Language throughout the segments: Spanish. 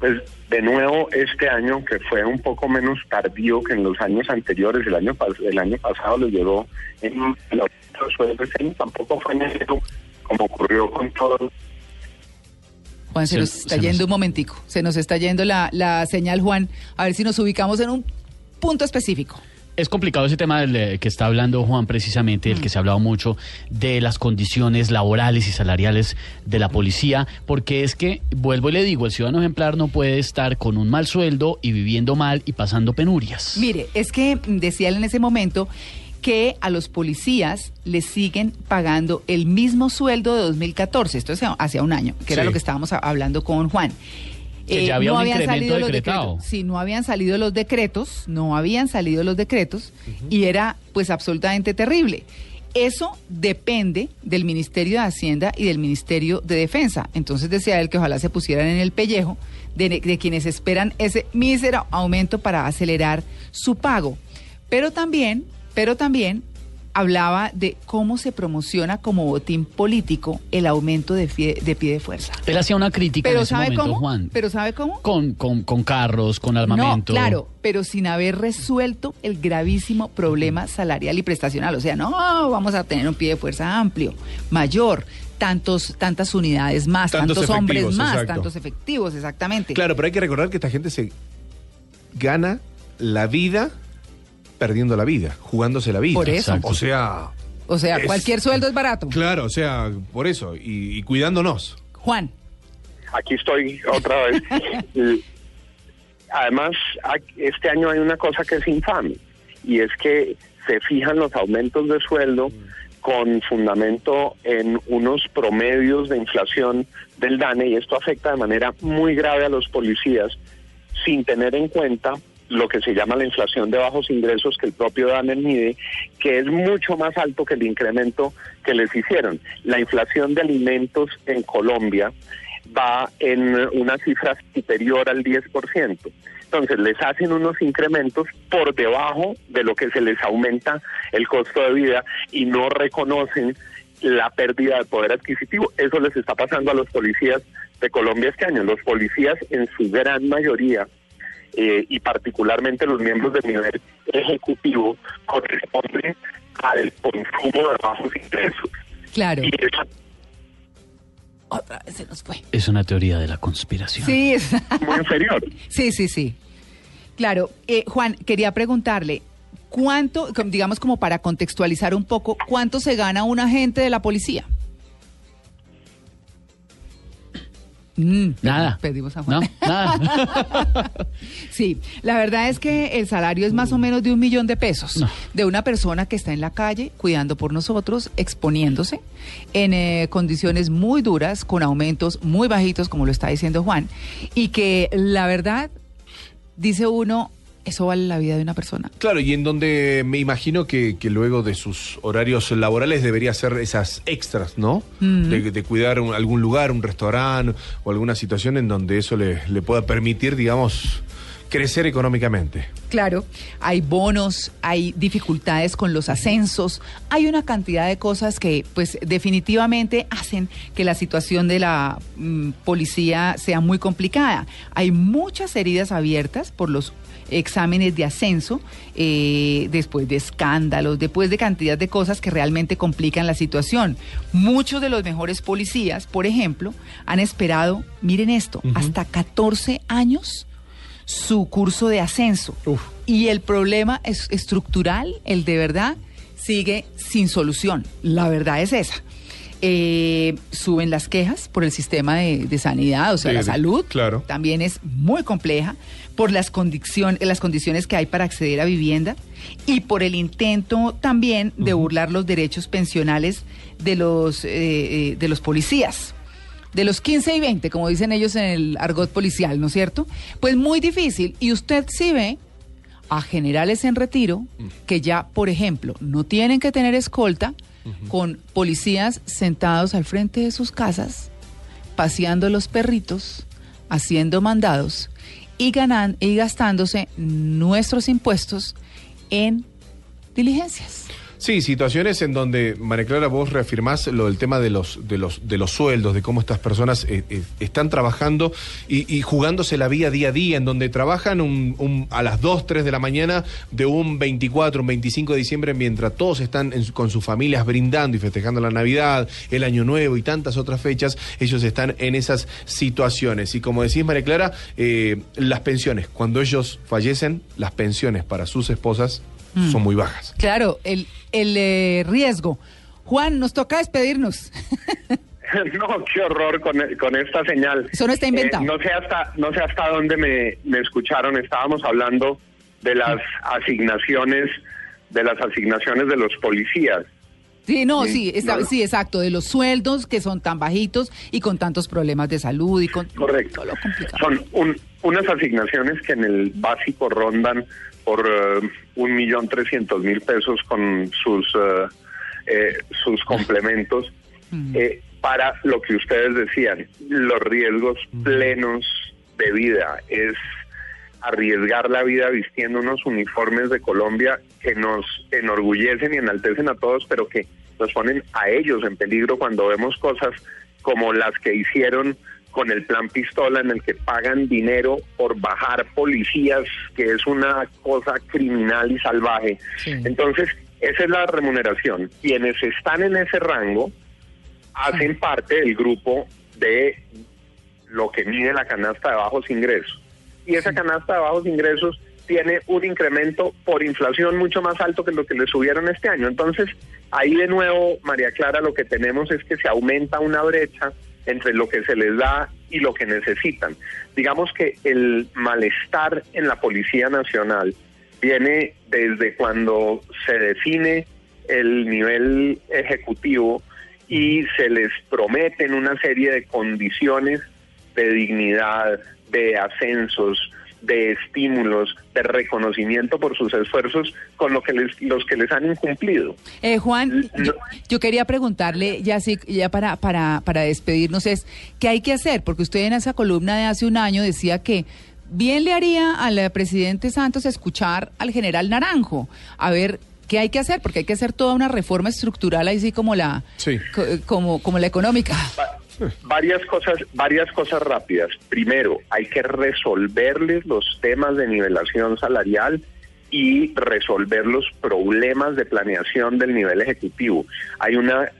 Pues de nuevo este año, que fue un poco menos tardío que en los años anteriores, el año, el año pasado lo llegó en los sueldos, tampoco fue en enero, como ocurrió con todos Juan, se, nos está yendo un momentico, se nos está yendo la, la señal, Juan. A ver si nos ubicamos en un punto específico. Es complicado ese tema del que está hablando Juan precisamente, del que se ha hablado mucho de las condiciones laborales y salariales de la policía, porque es que, vuelvo y le digo, el ciudadano ejemplar no puede estar con un mal sueldo y viviendo mal y pasando penurias. Mire, es que decía él en ese momento que a los policías les siguen pagando el mismo sueldo de 2014, esto es hace un año, que era lo que estábamos hablando con Juan. Que ya había no habían salido los decretos. Sí, no habían salido los decretos, no habían salido los decretos y era pues absolutamente terrible. Eso depende del Ministerio de Hacienda y del Ministerio de Defensa. Entonces decía él que ojalá se pusieran en el pellejo de, de quienes esperan ese mísero aumento para acelerar su pago. Pero también pero también hablaba de cómo se promociona como botín político el aumento de, de pie de fuerza. Él hacía una crítica pero en ese ¿sabe momento, cómo? Juan. ¿Pero sabe cómo? Con, con, con carros, con armamento. No, claro, pero sin haber resuelto el gravísimo problema salarial y prestacional. O sea, no, vamos a tener un pie de fuerza amplio, mayor, tantos, tantas unidades más, tantos, hombres más, tantos efectivos, exactamente. Claro, pero hay que recordar que esta gente se gana la vida perdiendo la vida, jugándose la vida. Por eso. O sea... O sea, cualquier sueldo es barato. Claro, o sea, por eso, y, cuidándonos. Juan. Aquí estoy otra vez. Además, este año hay una cosa que es infame, y es que se fijan los aumentos de sueldo con fundamento en unos promedios de inflación del DANE, y esto afecta de manera muy grave a los policías, sin tener en cuenta lo que se llama la inflación de bajos ingresos que el propio DANE mide, que es mucho más alto que el incremento que les hicieron. La inflación de alimentos en Colombia va en una cifra superior al 10%. Entonces les hacen unos incrementos por debajo de lo que se les aumenta el costo de vida y no reconocen la pérdida de poder adquisitivo. Eso les está pasando a los policías de Colombia este año. Los policías en su gran mayoría eh, y particularmente los miembros del nivel ejecutivo corresponden al consumo de bajos ingresos. Claro. Y Otra vez se nos fue. Es una teoría de la conspiración. Sí, es muy inferior. Sí, sí, sí. Claro. Eh, Juan, quería preguntarle, ¿cuánto, digamos como para contextualizar un poco, cuánto se gana un agente de la policía? Mm, nada. Pedimos a Juan. No, nada. sí, la verdad es que el salario es más o menos de un millón de pesos de una persona que está en la calle cuidando por nosotros, exponiéndose en eh, condiciones muy duras, con aumentos muy bajitos, como lo está diciendo Juan, y que la verdad, dice uno, eso vale la vida de una persona. Claro, y en donde me imagino que, luego de sus horarios laborales debería hacer esas extras, ¿no? Mm. De, cuidar algún lugar, un restaurante o alguna situación en donde eso le, le pueda permitir, digamos, crecer económicamente. Claro, hay bonos, hay dificultades con los ascensos, hay una cantidad de cosas que pues definitivamente hacen que la situación de la mm, policía sea muy complicada. Hay muchas heridas abiertas por los exámenes de ascenso, eh, después de escándalos, después de cantidad de cosas que realmente complican la situación. Muchos de los mejores policías, por ejemplo, han esperado, miren esto, hasta 14 años su curso de ascenso. Y el problema es estructural, el de verdad, sigue sin solución. La verdad es esa. Eh, suben las quejas por el sistema de, sanidad, o sea, la salud claro. también es muy compleja por las, condiciones las condiciones que hay para acceder a vivienda y por el intento también de burlar los derechos pensionales de los, eh, eh, de los policías de los 15 y 20, como dicen ellos en el argot policial, ¿no es cierto? Pues muy difícil. Y usted sí ve a generales en retiro que ya, por ejemplo, no tienen que tener escolta con policías sentados al frente de sus casas, paseando los perritos, haciendo mandados y, ganan, y gastándose nuestros impuestos en diligencias. Sí, situaciones en donde, María Clara, vos reafirmás lo del tema de los, de los, de los sueldos, de cómo estas personas eh, eh, están trabajando y, jugándose la vida día a día, en donde trabajan un, a las 2, 3 de la mañana de un 24, un 25 de diciembre, mientras todos están con sus familias brindando y festejando la Navidad, el Año Nuevo y tantas otras fechas, ellos están en esas situaciones. Y como decís, María Clara, eh, las pensiones, cuando ellos fallecen, las pensiones para sus esposas Mm. son muy bajas. Claro, el, el eh, riesgo. Juan, nos toca despedirnos. no, qué horror con, con esta señal. Eso no está inventado. Eh, no, sé hasta, no sé hasta dónde me, me escucharon. Estábamos hablando de las asignaciones, de las asignaciones de los policías. Sí, no, sí, sí, exacto, de los sueldos que son tan bajitos y con tantos problemas de salud y con Correcto. Son un, unas asignaciones que en el básico rondan por eh, un millón trescientos mil pesos con sus eh, eh, sus complementos. Para lo que ustedes decían los riesgos plenos de vida es arriesgar la vida vistiendo unos uniformes de Colombia que nos enorgullecen y enaltecen a todos pero que nos ponen a ellos en peligro cuando vemos cosas como las que hicieron con el plan pistola en el que pagan dinero por bajar policías, que es una cosa criminal y salvaje. Entonces, esa es la remuneración. Quienes están en ese rango hacen parte del grupo de lo que mide la canasta de bajos ingresos. Y esa canasta de bajos ingresos tiene un incremento por inflación mucho más alto que lo que le subieron este año. Entonces, ahí de nuevo, María Clara, lo que tenemos es que se aumenta una brecha entre lo que se les da y lo que necesitan. Digamos que el malestar en la Policía Nacional viene desde cuando se define el nivel ejecutivo y se les prometen una serie de condiciones de dignidad, de ascensos, de estímulos, de reconocimiento por sus esfuerzos con lo que les, los que les han incumplido. Eh, Juan, yo, quería preguntarle, ya sí, ya para, para, para despedirnos, es ¿qué hay que hacer? Porque usted en esa columna de hace un año decía que bien le haría al presidente Santos escuchar al general Naranjo, a ver ¿Qué hay que hacer? Porque hay que hacer toda una reforma estructural así como la, como, como la económica. Varias cosas, varias cosas rápidas. Primero, hay que resolverles los temas de nivelación salarial y resolver los problemas de planeación del nivel ejecutivo. Hay una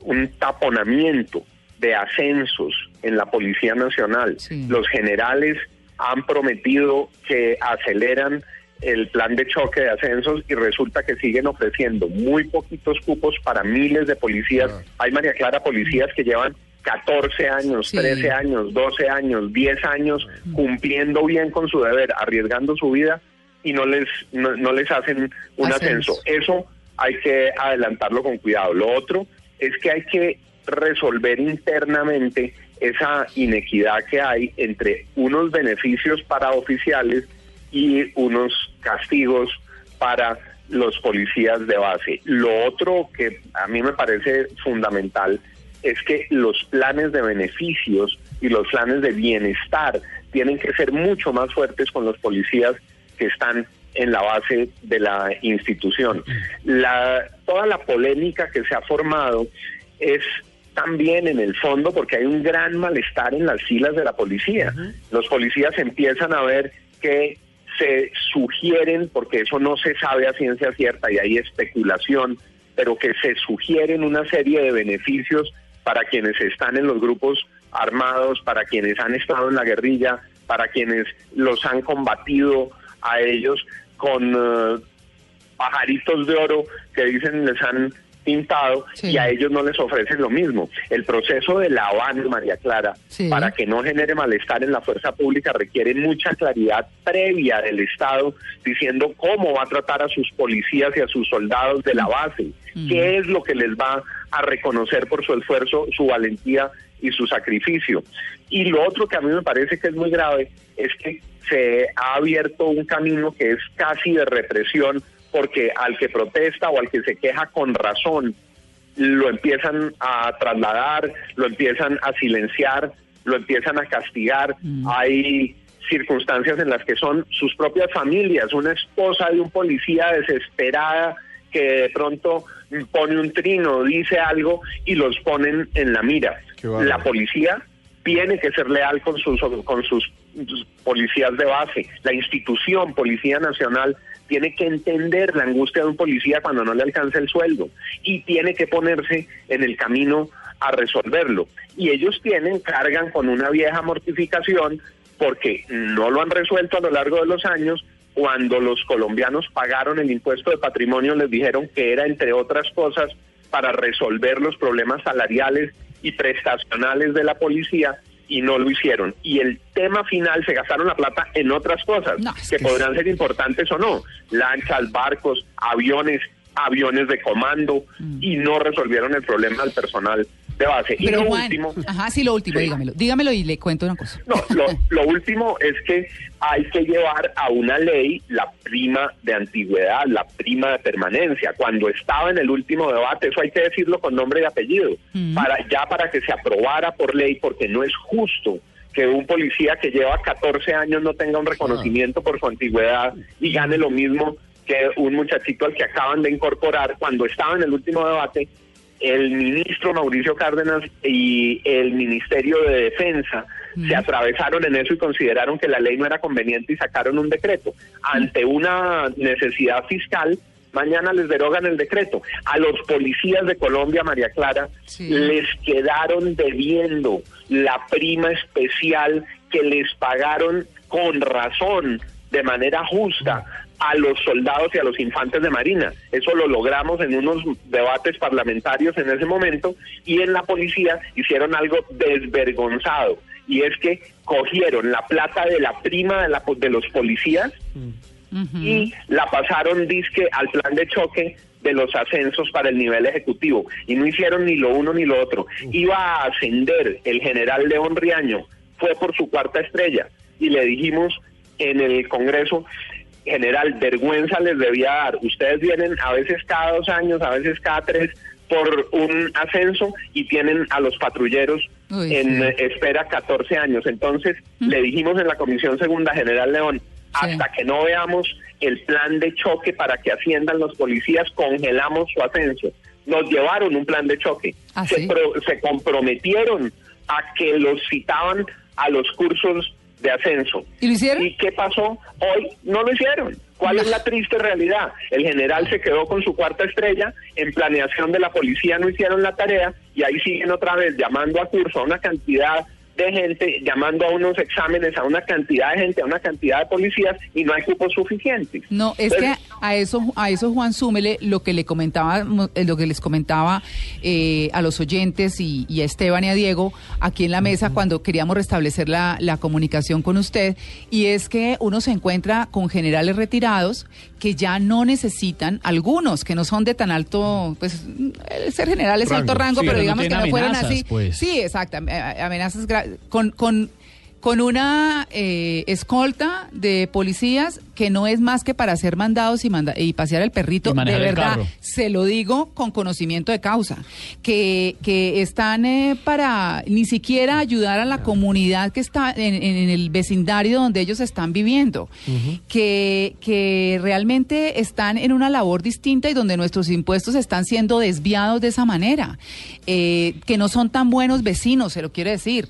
un taponamiento de ascensos en la Policía Nacional. Los generales han prometido que aceleran el plan de choque de ascensos y resulta que siguen ofreciendo muy poquitos cupos para miles de policías. Hay, María Clara, policías que llevan 14 años, 13 años, 12 años, 10 años cumpliendo bien con su deber, arriesgando su vida y no les, no, les hacen un ascenso. Eso hay que adelantarlo con cuidado. Lo otro es que hay que resolver internamente esa inequidad que hay entre unos beneficios para oficiales y unos castigos para los policías de base. Lo otro que a mí me parece fundamental es que los planes de beneficios y los planes de bienestar tienen que ser mucho más fuertes con los policías que están en la base de la institución. La, toda la polémica que se ha formado es también en el fondo porque hay un gran malestar en las filas de la policía. Los policías empiezan a ver que se sugieren, porque eso no se sabe a ciencia cierta y hay especulación, pero que se sugieren una serie de beneficios para quienes están en los grupos armados, para quienes han estado en la guerrilla, para quienes los han combatido a ellos con eh, pajaritos de oro que dicen les han pintado y a ellos no les ofrecen lo mismo. El proceso de la María Clara, para que no genere malestar en la fuerza pública, requiere mucha claridad previa del Estado diciendo cómo va a tratar a sus policías y a sus soldados de la base, qué es lo que les va a reconocer por su esfuerzo, su valentía y su sacrificio. Y lo otro que a mí me parece que es muy grave es que se ha abierto un camino que es casi de represión porque al que protesta o al que se queja con razón, lo empiezan a trasladar, lo empiezan a silenciar, lo empiezan a castigar. Mm. Hay circunstancias en las que son sus propias familias, una esposa de un policía desesperada que de pronto pone un trino, dice algo y los ponen en la mira. La policía tiene que ser leal con sus con sus policías de base. La institución Policía Nacional tiene que entender la angustia de un policía cuando no le alcanza el sueldo y tiene que ponerse en el camino a resolverlo. Y ellos tienen, cargan con una vieja mortificación porque no lo han resuelto a lo largo de los años. Cuando los colombianos pagaron el impuesto de patrimonio les dijeron que era, entre otras cosas, para resolver los problemas salariales y prestacionales de la policía y no lo hicieron. Y el tema final se gastaron la plata en otras cosas que, podrán ser importantes o no, lanchas, barcos, aviones, aviones de comando mm. y no resolvieron el problema del personal de base. y lo último. Ajá, sí, lo último, dígamelo. Dígamelo y le cuento una cosa. No, lo, último es que hay que llevar a una ley la prima de antigüedad, la prima de permanencia. Cuando estaba en el último debate, eso hay que decirlo con nombre y apellido, mm. para ya para que se aprobara por ley, porque no es justo que un policía que lleva 14 años no tenga un reconocimiento por su antigüedad y gane lo mismo que un muchachito al que acaban de incorporar cuando estaba en el último debate el ministro Mauricio Cárdenas y el Ministerio de Defensa se atravesaron en eso y consideraron que la ley no era conveniente y sacaron un decreto. Ante una necesidad fiscal, mañana les derogan el decreto. A los policías de Colombia, María Clara, les quedaron debiendo la prima especial que les pagaron con razón, de manera justa, a los soldados y a los infantes de Marina. Eso lo logramos en unos debates parlamentarios en ese momento y en la policía hicieron algo desvergonzado y es que cogieron la plata de la prima de, la, de los policías y la pasaron disque al plan de choque de los ascensos para el nivel ejecutivo. Y no hicieron ni lo uno ni lo otro. Iba a ascender el general León Riaño, fue por su cuarta estrella. Y le dijimos en el Congreso general, vergüenza les debía dar. Ustedes vienen a veces cada dos años, a veces cada tres por un ascenso y tienen a los patrulleros en espera 14 años. Entonces, mm. le dijimos en la Comisión Segunda General León, hasta que no veamos el plan de choque para que asciendan los policías, congelamos su ascenso. Nos llevaron un plan de choque. ¿Ah, se, se comprometieron a que los citaban a los cursos de ascenso. ¿Y lo hicieron? ¿Y qué pasó? Hoy no lo hicieron. ¿Cuál es la triste realidad? El general se quedó con su cuarta estrella, en planeación de la policía no hicieron la tarea y ahí siguen otra vez llamando a curso a una cantidad de gente, llamando a unos exámenes a una cantidad de gente, a una cantidad de policías y no hay cupos suficientes. No, es que a eso, a eso Juan Súmele, lo que le comentaba, eh, lo que les comentaba eh, a los oyentes y, a Esteban y a Diego aquí en la mesa cuando queríamos restablecer la, la comunicación con usted, y es que uno se encuentra con generales retirados que ya no necesitan, algunos que no son de tan alto, pues el ser general es alto rango, pero, digamos que no fueron así. Pues. Sí, exacto, amenazas con, con con una eh, escolta de policías que no es más que para hacer mandados y, y pasear el perrito. de verdad, se lo digo con conocimiento de causa. Que, que están eh, para ni siquiera ayudar a la comunidad que está en, el vecindario donde ellos están viviendo. que, que realmente están en una labor distinta y donde nuestros impuestos están siendo desviados de esa manera. Eh, que no son tan buenos vecinos, se lo quiere decir.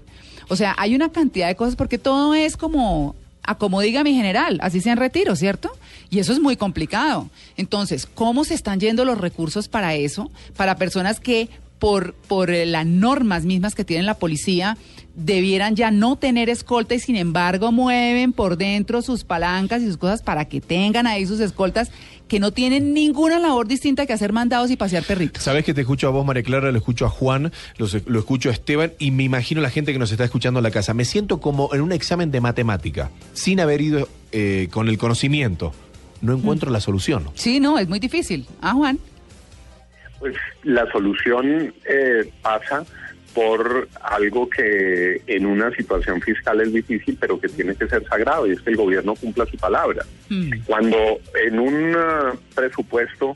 O sea, hay una cantidad de cosas porque todo es como a como diga mi general, así se en retiro, ¿cierto? Y eso es muy complicado. Entonces, ¿cómo se están yendo los recursos para eso? Para personas que por, por las normas mismas que tiene la policía, debieran ya no tener escolta y sin embargo mueven por dentro sus palancas y sus cosas para que tengan ahí sus escoltas que no tienen ninguna labor distinta que hacer mandados y pasear perritos. Sabes que te escucho a vos, María Clara, lo escucho a Juan, lo, escucho a Esteban y me imagino la gente que nos está escuchando en la casa. Me siento como en un examen de matemática, sin haber ido eh, con el conocimiento. No encuentro la solución. Sí, no, es muy difícil. Ah, Juan. Pues la solución eh, pasa por algo que en una situación fiscal es difícil, pero que tiene que ser sagrado, y es que el gobierno cumpla su palabra. Hmm. Cuando en un uh, presupuesto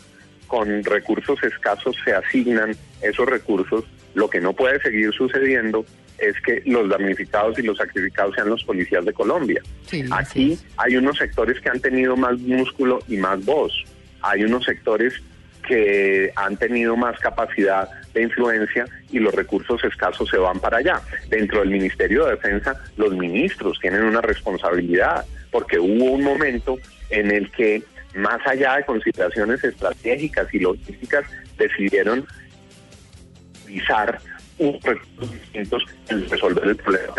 con recursos escasos se asignan esos recursos, lo que no puede seguir sucediendo es que los damnificados y los sacrificados sean los policías de Colombia. Aquí hay unos sectores que han tenido más músculo y más voz. Hay unos sectores que han tenido más capacidad de influencia y los recursos escasos se van para allá. Dentro del Ministerio de Defensa, los ministros tienen una responsabilidad, porque hubo un momento en el que, más allá de consideraciones estratégicas y logísticas, decidieron visar un recursos distintos en resolver el problema